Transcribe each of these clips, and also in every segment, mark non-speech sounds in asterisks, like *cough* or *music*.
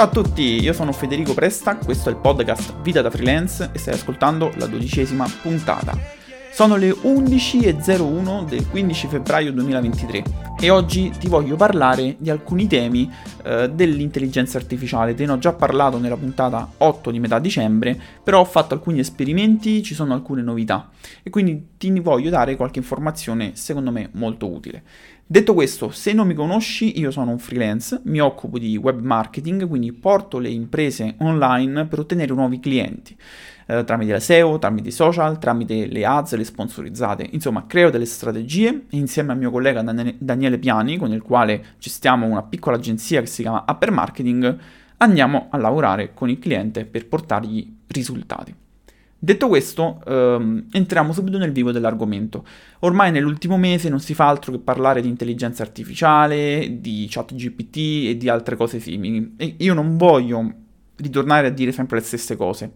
Ciao a tutti, io sono Federico Presta, questo è il podcast Vita da Freelance e stai ascoltando la dodicesima puntata. Sono le 11.01 del 15 febbraio 2023 e oggi ti voglio parlare di alcuni temi eh, dell'intelligenza artificiale. Te ne ho già parlato nella puntata 8 di metà dicembre, però ho fatto alcuni esperimenti, ci sono alcune novità e quindi ti voglio dare qualche informazione secondo me molto utile. Detto questo, se non mi conosci, io sono un freelance, mi occupo di web marketing, quindi porto le imprese online per ottenere nuovi clienti, eh, tramite la SEO, tramite i social, tramite le ads, le sponsorizzate. Insomma, creo delle strategie insieme al mio collega Daniele Piani, con il quale gestiamo una piccola agenzia che si chiama Upper Marketing, andiamo a lavorare con il cliente per portargli risultati. Detto questo, ehm, entriamo subito nel vivo dell'argomento. Ormai nell'ultimo mese non si fa altro che parlare di intelligenza artificiale, di chat GPT e di altre cose simili. E io non voglio ritornare a dire sempre le stesse cose,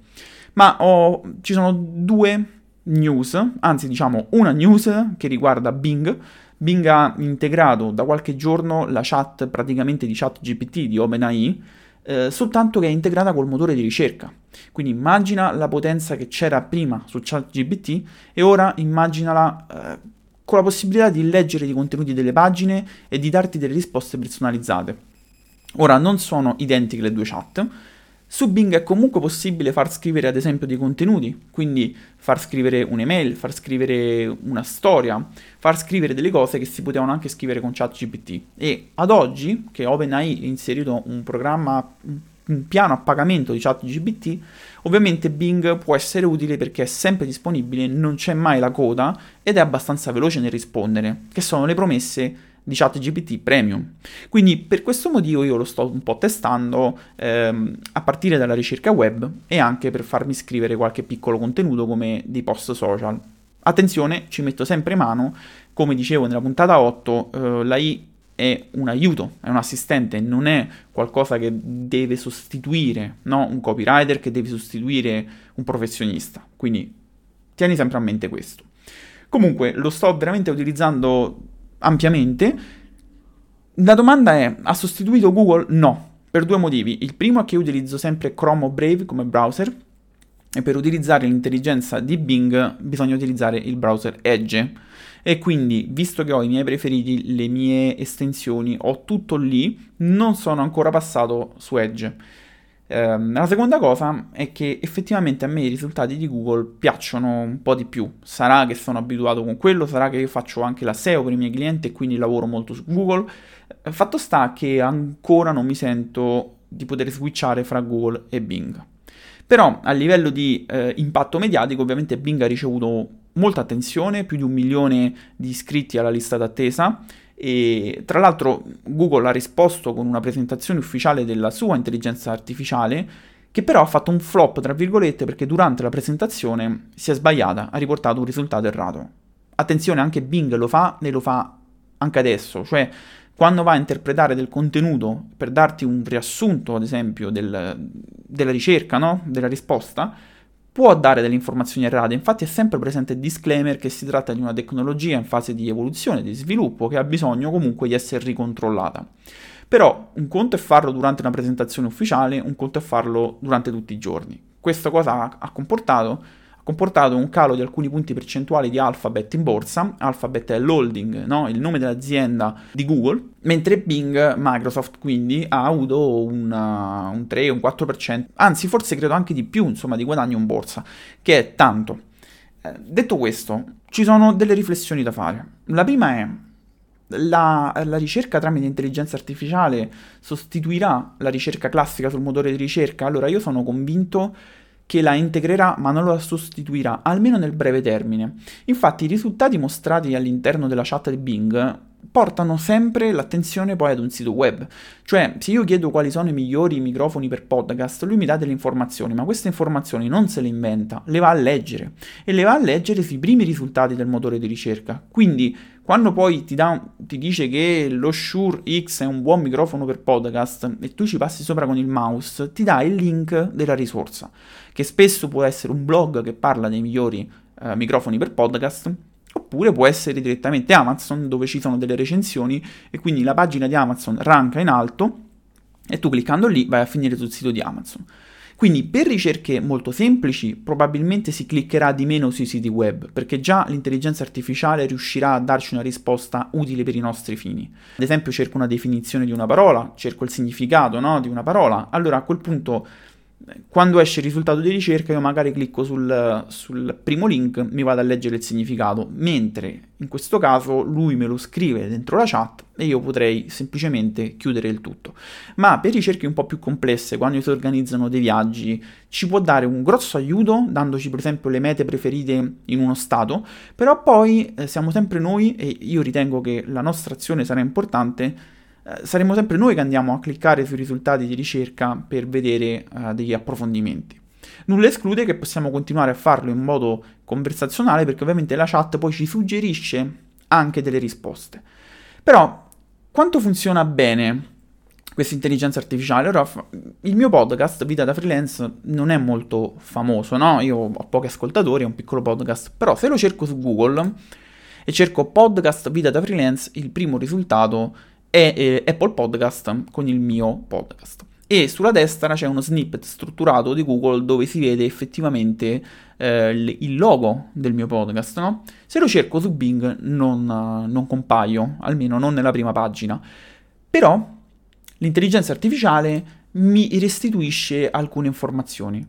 ma ho, ci sono due news, anzi diciamo una news che riguarda Bing. Bing ha integrato da qualche giorno la chat praticamente di chat GPT di OpenAI eh, soltanto che è integrata col motore di ricerca. Quindi immagina la potenza che c'era prima su ChatGPT e ora immaginala eh, con la possibilità di leggere i contenuti delle pagine e di darti delle risposte personalizzate. Ora non sono identiche le due chat, su Bing è comunque possibile far scrivere ad esempio dei contenuti, quindi far scrivere un'email, far scrivere una storia, far scrivere delle cose che si potevano anche scrivere con ChatGPT. E ad oggi, che OpenAI ha inserito un programma, un piano a pagamento di ChatGPT, ovviamente Bing può essere utile perché è sempre disponibile, non c'è mai la coda ed è abbastanza veloce nel rispondere, che sono le promesse di ChatGPT Premium. Quindi per questo motivo io lo sto un po' testando ehm, a partire dalla ricerca web e anche per farmi scrivere qualche piccolo contenuto come dei post social. Attenzione, ci metto sempre mano, come dicevo nella puntata 8, eh, la I è un aiuto, è un assistente, non è qualcosa che deve sostituire no? un copywriter, che deve sostituire un professionista. Quindi tieni sempre a mente questo. Comunque lo sto veramente utilizzando ampiamente. La domanda è, ha sostituito Google? No, per due motivi. Il primo è che io utilizzo sempre Chrome o Brave come browser e per utilizzare l'intelligenza di Bing bisogna utilizzare il browser Edge. E quindi, visto che ho i miei preferiti, le mie estensioni, ho tutto lì, non sono ancora passato su Edge. Eh, la seconda cosa è che effettivamente a me i risultati di Google piacciono un po' di più. Sarà che sono abituato con quello, sarà che io faccio anche la SEO per i miei clienti e quindi lavoro molto su Google. Eh, fatto sta che ancora non mi sento di poter switchare fra Google e Bing. Però a livello di eh, impatto mediatico ovviamente Bing ha ricevuto molta attenzione, più di un milione di iscritti alla lista d'attesa e tra l'altro Google ha risposto con una presentazione ufficiale della sua intelligenza artificiale che però ha fatto un flop, tra virgolette, perché durante la presentazione si è sbagliata, ha riportato un risultato errato. Attenzione, anche Bing lo fa e lo fa anche adesso, cioè quando va a interpretare del contenuto per darti un riassunto, ad esempio, del, della ricerca, no? della risposta, può dare delle informazioni errate, infatti è sempre presente il disclaimer che si tratta di una tecnologia in fase di evoluzione, di sviluppo, che ha bisogno comunque di essere ricontrollata. Però un conto è farlo durante una presentazione ufficiale, un conto è farlo durante tutti i giorni. Questa cosa ha comportato comportato un calo di alcuni punti percentuali di Alphabet in borsa. Alphabet è l'holding, no? il nome dell'azienda di Google, mentre Bing, Microsoft quindi, ha avuto una, un 3, un 4%, anzi forse credo anche di più, insomma, di guadagno in borsa, che è tanto. Eh, detto questo, ci sono delle riflessioni da fare. La prima è la, la, ricerca tramite intelligenza artificiale sostituirà la ricerca classica sul motore di ricerca? Allora io sono convinto che la integrerà ma non la sostituirà, almeno nel breve termine. Infatti i risultati mostrati all'interno della chat di Bing portano sempre l'attenzione poi ad un sito web. Cioè, se io chiedo quali sono i migliori microfoni per podcast, lui mi dà delle informazioni, ma queste informazioni non se le inventa, le va a leggere e le va a leggere sui primi risultati del motore di ricerca. Quindi, quando poi ti, da, ti dice che lo Shure X è un buon microfono per podcast e tu ci passi sopra con il mouse, ti dà il link della risorsa che spesso può essere un blog che parla dei migliori eh, microfoni per podcast, oppure può essere direttamente Amazon dove ci sono delle recensioni e quindi la pagina di Amazon ranka in alto e tu cliccando lì vai a finire sul sito di Amazon. Quindi per ricerche molto semplici probabilmente si cliccherà di meno sui siti web, perché già l'intelligenza artificiale riuscirà a darci una risposta utile per i nostri fini. Ad esempio cerco una definizione di una parola, cerco il significato no, di una parola, allora a quel punto quando esce il risultato di ricerca io magari clicco sul, sul, primo link, mi vado a leggere il significato, mentre in questo caso lui me lo scrive dentro la chat e io potrei semplicemente chiudere il tutto. Ma per ricerche un po' più complesse, quando si organizzano dei viaggi, ci può dare un grosso aiuto, dandoci per esempio le mete preferite in uno stato, però poi eh, siamo sempre noi e io ritengo che la nostra azione sarà importante eh, saremo sempre noi che andiamo a cliccare sui risultati di ricerca per vedere uh, degli approfondimenti. Nulla esclude che possiamo continuare a farlo in modo conversazionale perché ovviamente la chat poi ci suggerisce anche delle risposte. Però quanto funziona bene questa intelligenza artificiale? Allora, il mio podcast, Vita da Freelance, non è molto famoso, no? Io ho pochi ascoltatori, è un piccolo podcast, però se lo cerco su Google e cerco podcast Vita da Freelance, il primo risultato è eh, Apple Podcast con il mio podcast. E sulla destra c'è uno snippet strutturato di Google dove si vede effettivamente eh, il logo del mio podcast. No? Se lo cerco su Bing non, non compaio, almeno non nella prima pagina. Però l'intelligenza artificiale mi restituisce alcune informazioni.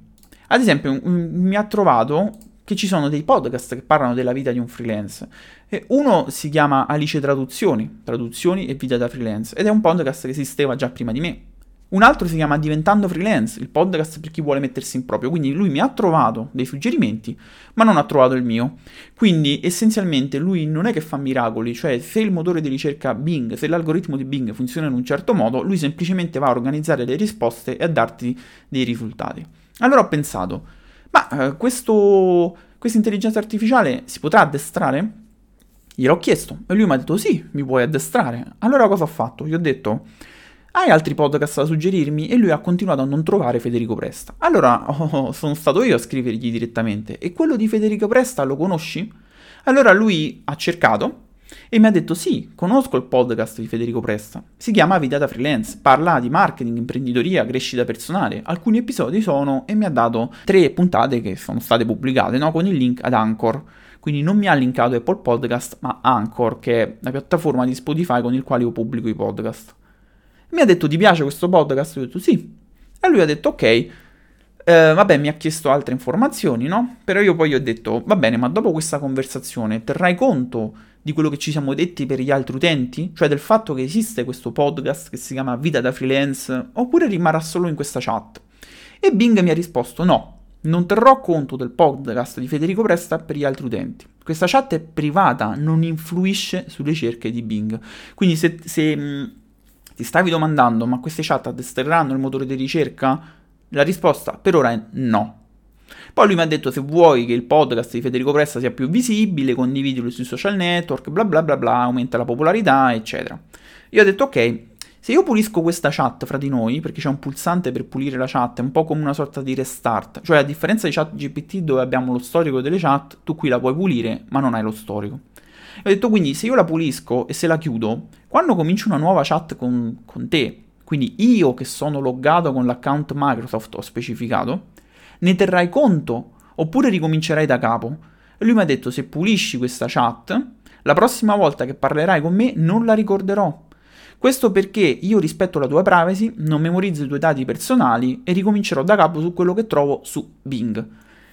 Ad esempio, mi ha trovato che ci sono dei podcast che parlano della vita di un freelance. E uno si chiama Alice Traduzioni, Traduzioni e Vita da Freelance, ed è un podcast che esisteva già prima di me. Un altro si chiama Diventando Freelance, il podcast per chi vuole mettersi in proprio. Quindi lui mi ha trovato dei suggerimenti, ma non ha trovato il mio. Quindi essenzialmente lui non è che fa miracoli, cioè se il motore di ricerca Bing, se l'algoritmo di Bing funziona in un certo modo, lui semplicemente va a organizzare le risposte e a darti dei risultati. Allora ho pensato, ma eh, questa intelligenza artificiale si potrà addestrare? Gliel'ho chiesto e lui mi ha detto sì, mi puoi addestrare. Allora cosa ho fatto? Gli ho detto hai altri podcast da suggerirmi? E lui ha continuato a non trovare Federico Presta. Allora *laughs* oh, sono stato io a scrivergli direttamente e quello di Federico Presta lo conosci? Allora lui ha cercato e mi ha detto sì, conosco il podcast di Federico Presta. Si chiama Vita da Freelance, parla di marketing, imprenditoria, crescita personale. Alcuni episodi sono e mi ha dato tre puntate che sono state pubblicate no? con il link ad Anchor. Quindi non mi ha linkato Apple Podcast, ma Anchor, che è la piattaforma di Spotify con il quale io pubblico i podcast. Mi ha detto ti piace questo podcast? Io ho detto sì. E lui ha detto ok. Eh, vabbè, mi ha chiesto altre informazioni, no? Però io poi gli ho detto, va bene, ma dopo questa conversazione terrai conto di quello che ci siamo detti per gli altri utenti? Cioè del fatto che esiste questo podcast che si chiama Vita da freelance? Oppure rimarrà solo in questa chat? E Bing mi ha risposto no, non terrò conto del podcast di Federico Presta per gli altri utenti. Questa chat è privata, non influisce sulle cerche di Bing. Quindi se, se mh, ti stavi domandando ma queste chat addestreranno il motore di ricerca? La risposta per ora è no. Poi lui mi ha detto se vuoi che il podcast di Federico Presta sia più visibile, condividilo sui social network, bla bla bla bla, aumenta la popolarità, eccetera. Io ho detto ok, se io pulisco questa chat fra di noi, perché c'è un pulsante per pulire la chat, è un po' come una sorta di restart, cioè a differenza di chat GPT dove abbiamo lo storico delle chat, tu qui la puoi pulire ma non hai lo storico. E ho detto quindi se io la pulisco e se la chiudo, quando comincio una nuova chat con, con te, quindi io che sono loggato con l'account Microsoft ho specificato, ne terrai conto oppure ricomincerai da capo. E lui mi ha detto se pulisci questa chat, la prossima volta che parlerai con me non la ricorderò. Questo perché io rispetto la tua privacy, non memorizzo i tuoi dati personali e ricomincerò da capo su quello che trovo su Bing.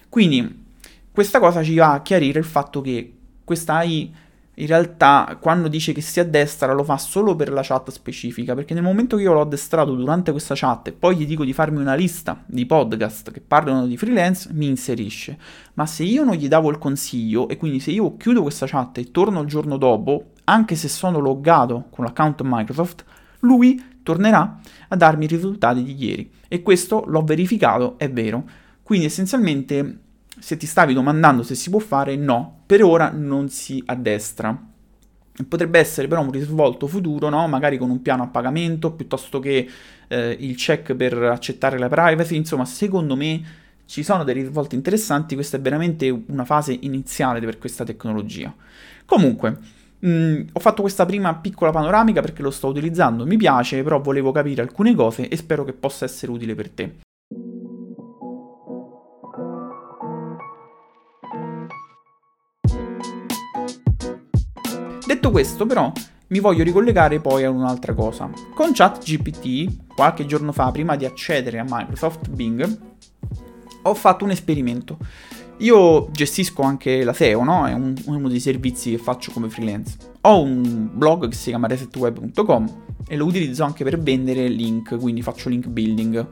Quindi questa cosa ci va a chiarire il fatto che questa AI in realtà quando dice che si addestra lo fa solo per la chat specifica, perché nel momento che io l'ho addestrato durante questa chat e poi gli dico di farmi una lista di podcast che parlano di freelance, mi inserisce. Ma se io non gli davo il consiglio e quindi se io chiudo questa chat e torno il giorno dopo, anche se sono loggato con l'account Microsoft, lui tornerà a darmi i risultati di ieri. E questo l'ho verificato, è vero. Quindi essenzialmente se ti stavi domandando se si può fare, no, per ora non si addestra. Potrebbe essere però un risvolto futuro, no? magari con un piano a pagamento piuttosto che eh, il check per accettare la privacy. Insomma, secondo me ci sono dei risvolti interessanti. Questa è veramente una fase iniziale per questa tecnologia. Comunque, Mm, ho fatto questa prima piccola panoramica perché lo sto utilizzando, mi piace, però volevo capire alcune cose e spero che possa essere utile per te. Detto questo, però, mi voglio ricollegare poi a un'altra cosa. Con ChatGPT, qualche giorno fa, prima di accedere a Microsoft Bing, ho fatto un esperimento. Io gestisco anche la SEO, no? È un, uno dei servizi che faccio come freelance. Ho un blog che si chiama resetweb.com e lo utilizzo anche per vendere link, quindi faccio link building.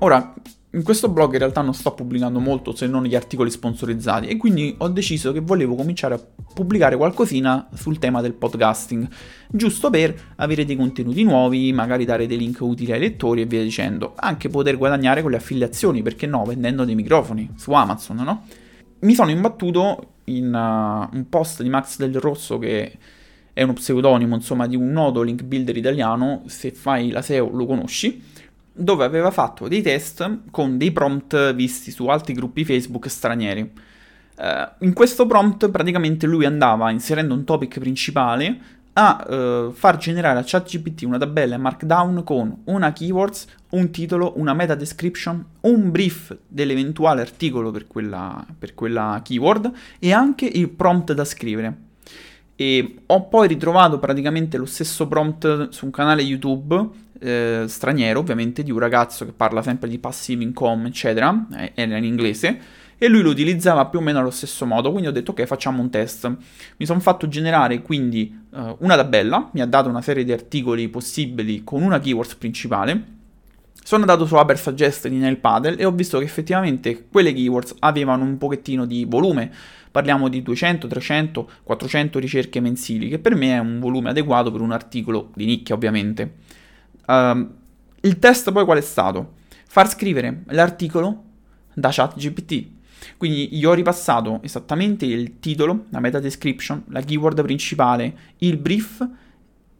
Ora, in questo blog in realtà non sto pubblicando molto se non gli articoli sponsorizzati e quindi ho deciso che volevo cominciare a pubblicare qualcosina sul tema del podcasting, giusto per avere dei contenuti nuovi, magari dare dei link utili ai lettori e via dicendo, anche poter guadagnare con le affiliazioni, perché no, vendendo dei microfoni su Amazon, no? Mi sono imbattuto in uh, un post di Max Del Rosso che è uno pseudonimo, insomma, di un nodo link builder italiano, se fai la SEO lo conosci, dove aveva fatto dei test con dei prompt visti su altri gruppi Facebook stranieri. Uh, in questo prompt praticamente lui andava inserendo un topic principale a uh, far generare a ChatGPT una tabella Markdown con una keywords, un titolo, una meta description, un brief dell'eventuale articolo per quella, per quella keyword e anche il prompt da scrivere. E ho poi ritrovato praticamente lo stesso prompt su un canale YouTube eh, straniero, ovviamente, di un ragazzo che parla sempre di passive income, eccetera, eh, era in inglese, e lui lo utilizzava più o meno allo stesso modo, quindi ho detto ok, facciamo un test. Mi sono fatto generare quindi uh, una tabella, mi ha dato una serie di articoli possibili con una keyword principale. Sono andato su Aper Suggest di Nail Paddle e ho visto che effettivamente quelle keywords avevano un pochettino di volume. Parliamo di 200, 300, 400 ricerche mensili, che per me è un volume adeguato per un articolo di nicchia, ovviamente. Uh, il test poi qual è stato? Far scrivere l'articolo da ChatGPT. Quindi io ho ripassato esattamente il titolo, la meta description, la keyword principale, il brief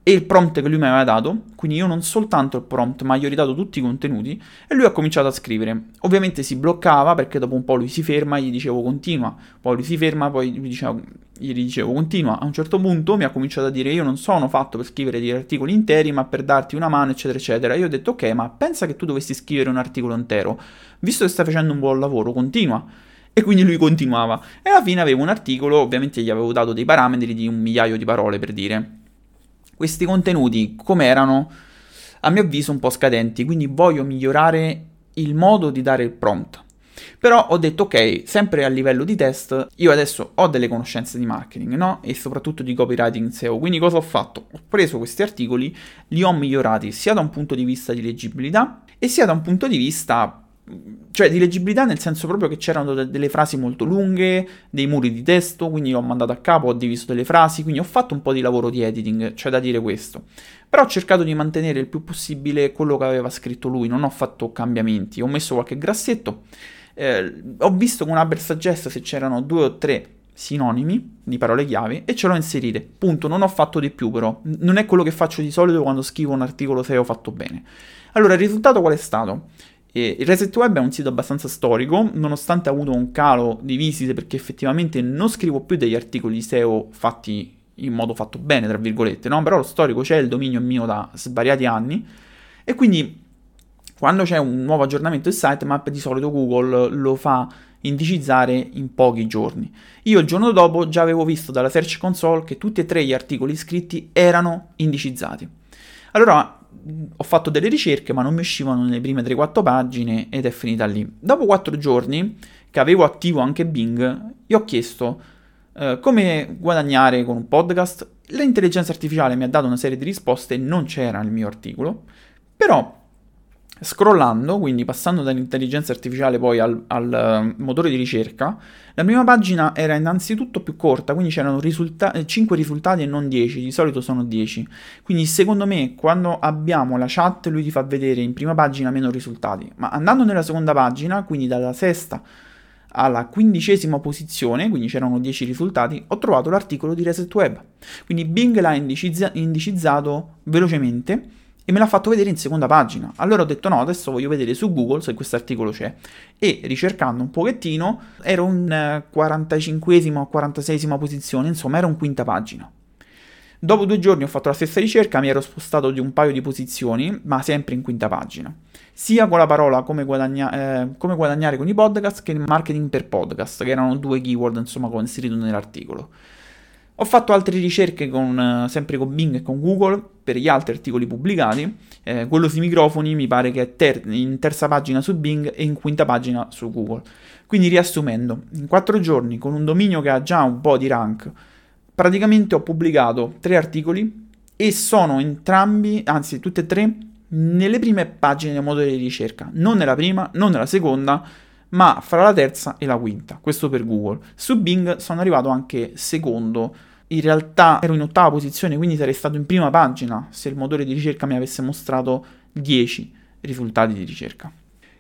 e il prompt che lui mi aveva dato, quindi io non soltanto il prompt, ma gli ho ridato tutti i contenuti e lui ha cominciato a scrivere. Ovviamente si bloccava perché dopo un po' lui si ferma, gli dicevo continua, poi lui si ferma, poi gli dicevo, gli dicevo continua. A un certo punto mi ha cominciato a dire io non sono fatto per scrivere degli articoli interi, ma per darti una mano, eccetera, eccetera. Io ho detto ok, ma pensa che tu dovessi scrivere un articolo intero. Visto che stai facendo un buon lavoro, continua. E quindi lui continuava. E alla fine avevo un articolo, ovviamente gli avevo dato dei parametri di un migliaio di parole per dire questi contenuti come erano a mio avviso un po' scadenti, quindi voglio migliorare il modo di dare il prompt. Però ho detto ok, sempre a livello di test, io adesso ho delle conoscenze di marketing, no? E soprattutto di copywriting SEO. Quindi cosa ho fatto? Ho preso questi articoli, li ho migliorati sia da un punto di vista di leggibilità e sia da un punto di vista cioè di leggibilità nel senso proprio che c'erano de- delle frasi molto lunghe, dei muri di testo, quindi l'ho mandato a capo, ho diviso delle frasi, quindi ho fatto un po' di lavoro di editing, cioè da dire questo. Però ho cercato di mantenere il più possibile quello che aveva scritto lui, non ho fatto cambiamenti, ho messo qualche grassetto, eh, ho visto con Uber Suggest se c'erano due o tre sinonimi di parole chiave e ce l'ho inserite. Punto, non ho fatto di più però, non è quello che faccio di solito quando scrivo un articolo se ho fatto bene. Allora, il risultato qual è stato? E il Reset Web è un sito abbastanza storico, nonostante ha avuto un calo di visite perché effettivamente non scrivo più degli articoli SEO fatti in modo fatto bene, tra virgolette, no? Però lo storico c'è, il dominio è mio da svariati anni e quindi quando c'è un nuovo aggiornamento del sitemap di solito Google lo fa indicizzare in pochi giorni. Io il giorno dopo già avevo visto dalla Search Console che tutti e tre gli articoli iscritti erano indicizzati. Allora ho fatto delle ricerche, ma non mi uscivano nelle prime 3-4 pagine ed è finita lì. Dopo 4 giorni, che avevo attivo anche Bing, gli ho chiesto eh, come guadagnare con un podcast. L'intelligenza artificiale mi ha dato una serie di risposte, non c'era nel mio articolo, però Scrollando, quindi passando dall'intelligenza artificiale poi al, al uh, motore di ricerca, la prima pagina era innanzitutto più corta, quindi c'erano risulta- 5 risultati e non 10, di solito sono 10. Quindi secondo me quando abbiamo la chat lui ti fa vedere in prima pagina meno risultati, ma andando nella seconda pagina, quindi dalla sesta alla quindicesima posizione, quindi c'erano 10 risultati, ho trovato l'articolo di Reset Web. Quindi Bing l'ha indicizza- indicizzato velocemente e me l'ha fatto vedere in seconda pagina. Allora ho detto no, adesso voglio vedere su Google se questo articolo c'è. E ricercando un pochettino ero in 45esima o 46esima posizione, insomma ero in quinta pagina. Dopo due giorni ho fatto la stessa ricerca, mi ero spostato di un paio di posizioni, ma sempre in quinta pagina. Sia con la parola come, guadagna- eh, come guadagnare con i podcast che il marketing per podcast, che erano due keyword insomma inseriti nell'articolo. Ho fatto altre ricerche con, eh, sempre con Bing e con Google per gli altri articoli pubblicati. Eh, quello sui microfoni mi pare che è ter- in terza pagina su Bing e in quinta pagina su Google. Quindi riassumendo, in quattro giorni con un dominio che ha già un po' di rank, praticamente ho pubblicato tre articoli e sono entrambi, anzi tutte e tre, nelle prime pagine del motore di ricerca. Non nella prima, non nella seconda, ma fra la terza e la quinta. Questo per Google. Su Bing sono arrivato anche secondo in realtà ero in ottava posizione, quindi sarei stato in prima pagina se il motore di ricerca mi avesse mostrato 10 risultati di ricerca.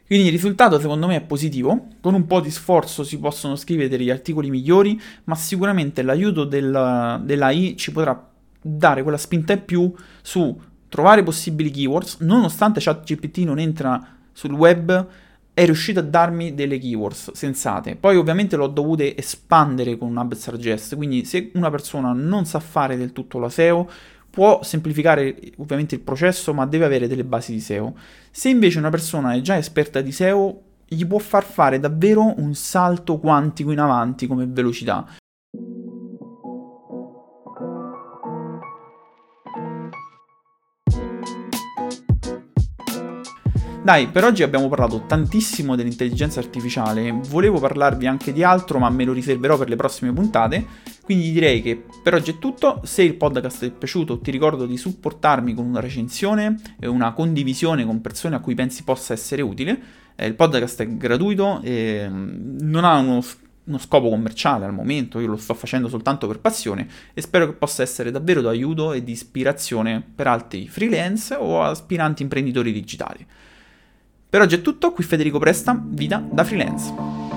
Quindi il risultato secondo me è positivo, con un po' di sforzo si possono scrivere degli articoli migliori, ma sicuramente l'aiuto del, dell'AI ci potrà dare quella spinta in più su trovare possibili keywords, nonostante ChatGPT non entra sul web è riuscito a darmi delle keywords sensate. Poi ovviamente l'ho dovute espandere con un Hub Suggest, quindi se una persona non sa fare del tutto la SEO, può semplificare ovviamente il processo, ma deve avere delle basi di SEO. Se invece una persona è già esperta di SEO, gli può far fare davvero un salto quantico in avanti come velocità. Dai, per oggi abbiamo parlato tantissimo dell'intelligenza artificiale, volevo parlarvi anche di altro, ma me lo riserverò per le prossime puntate, quindi direi che per oggi è tutto, se il podcast ti è piaciuto ti ricordo di supportarmi con una recensione e una condivisione con persone a cui pensi possa essere utile, eh, il podcast è gratuito e mm, non ha uno uno scopo commerciale al momento, io lo sto facendo soltanto per passione e spero che possa essere davvero d'aiuto e di ispirazione per altri freelance o aspiranti imprenditori digitali. Per oggi è tutto, qui Federico Presta, Vita da freelance.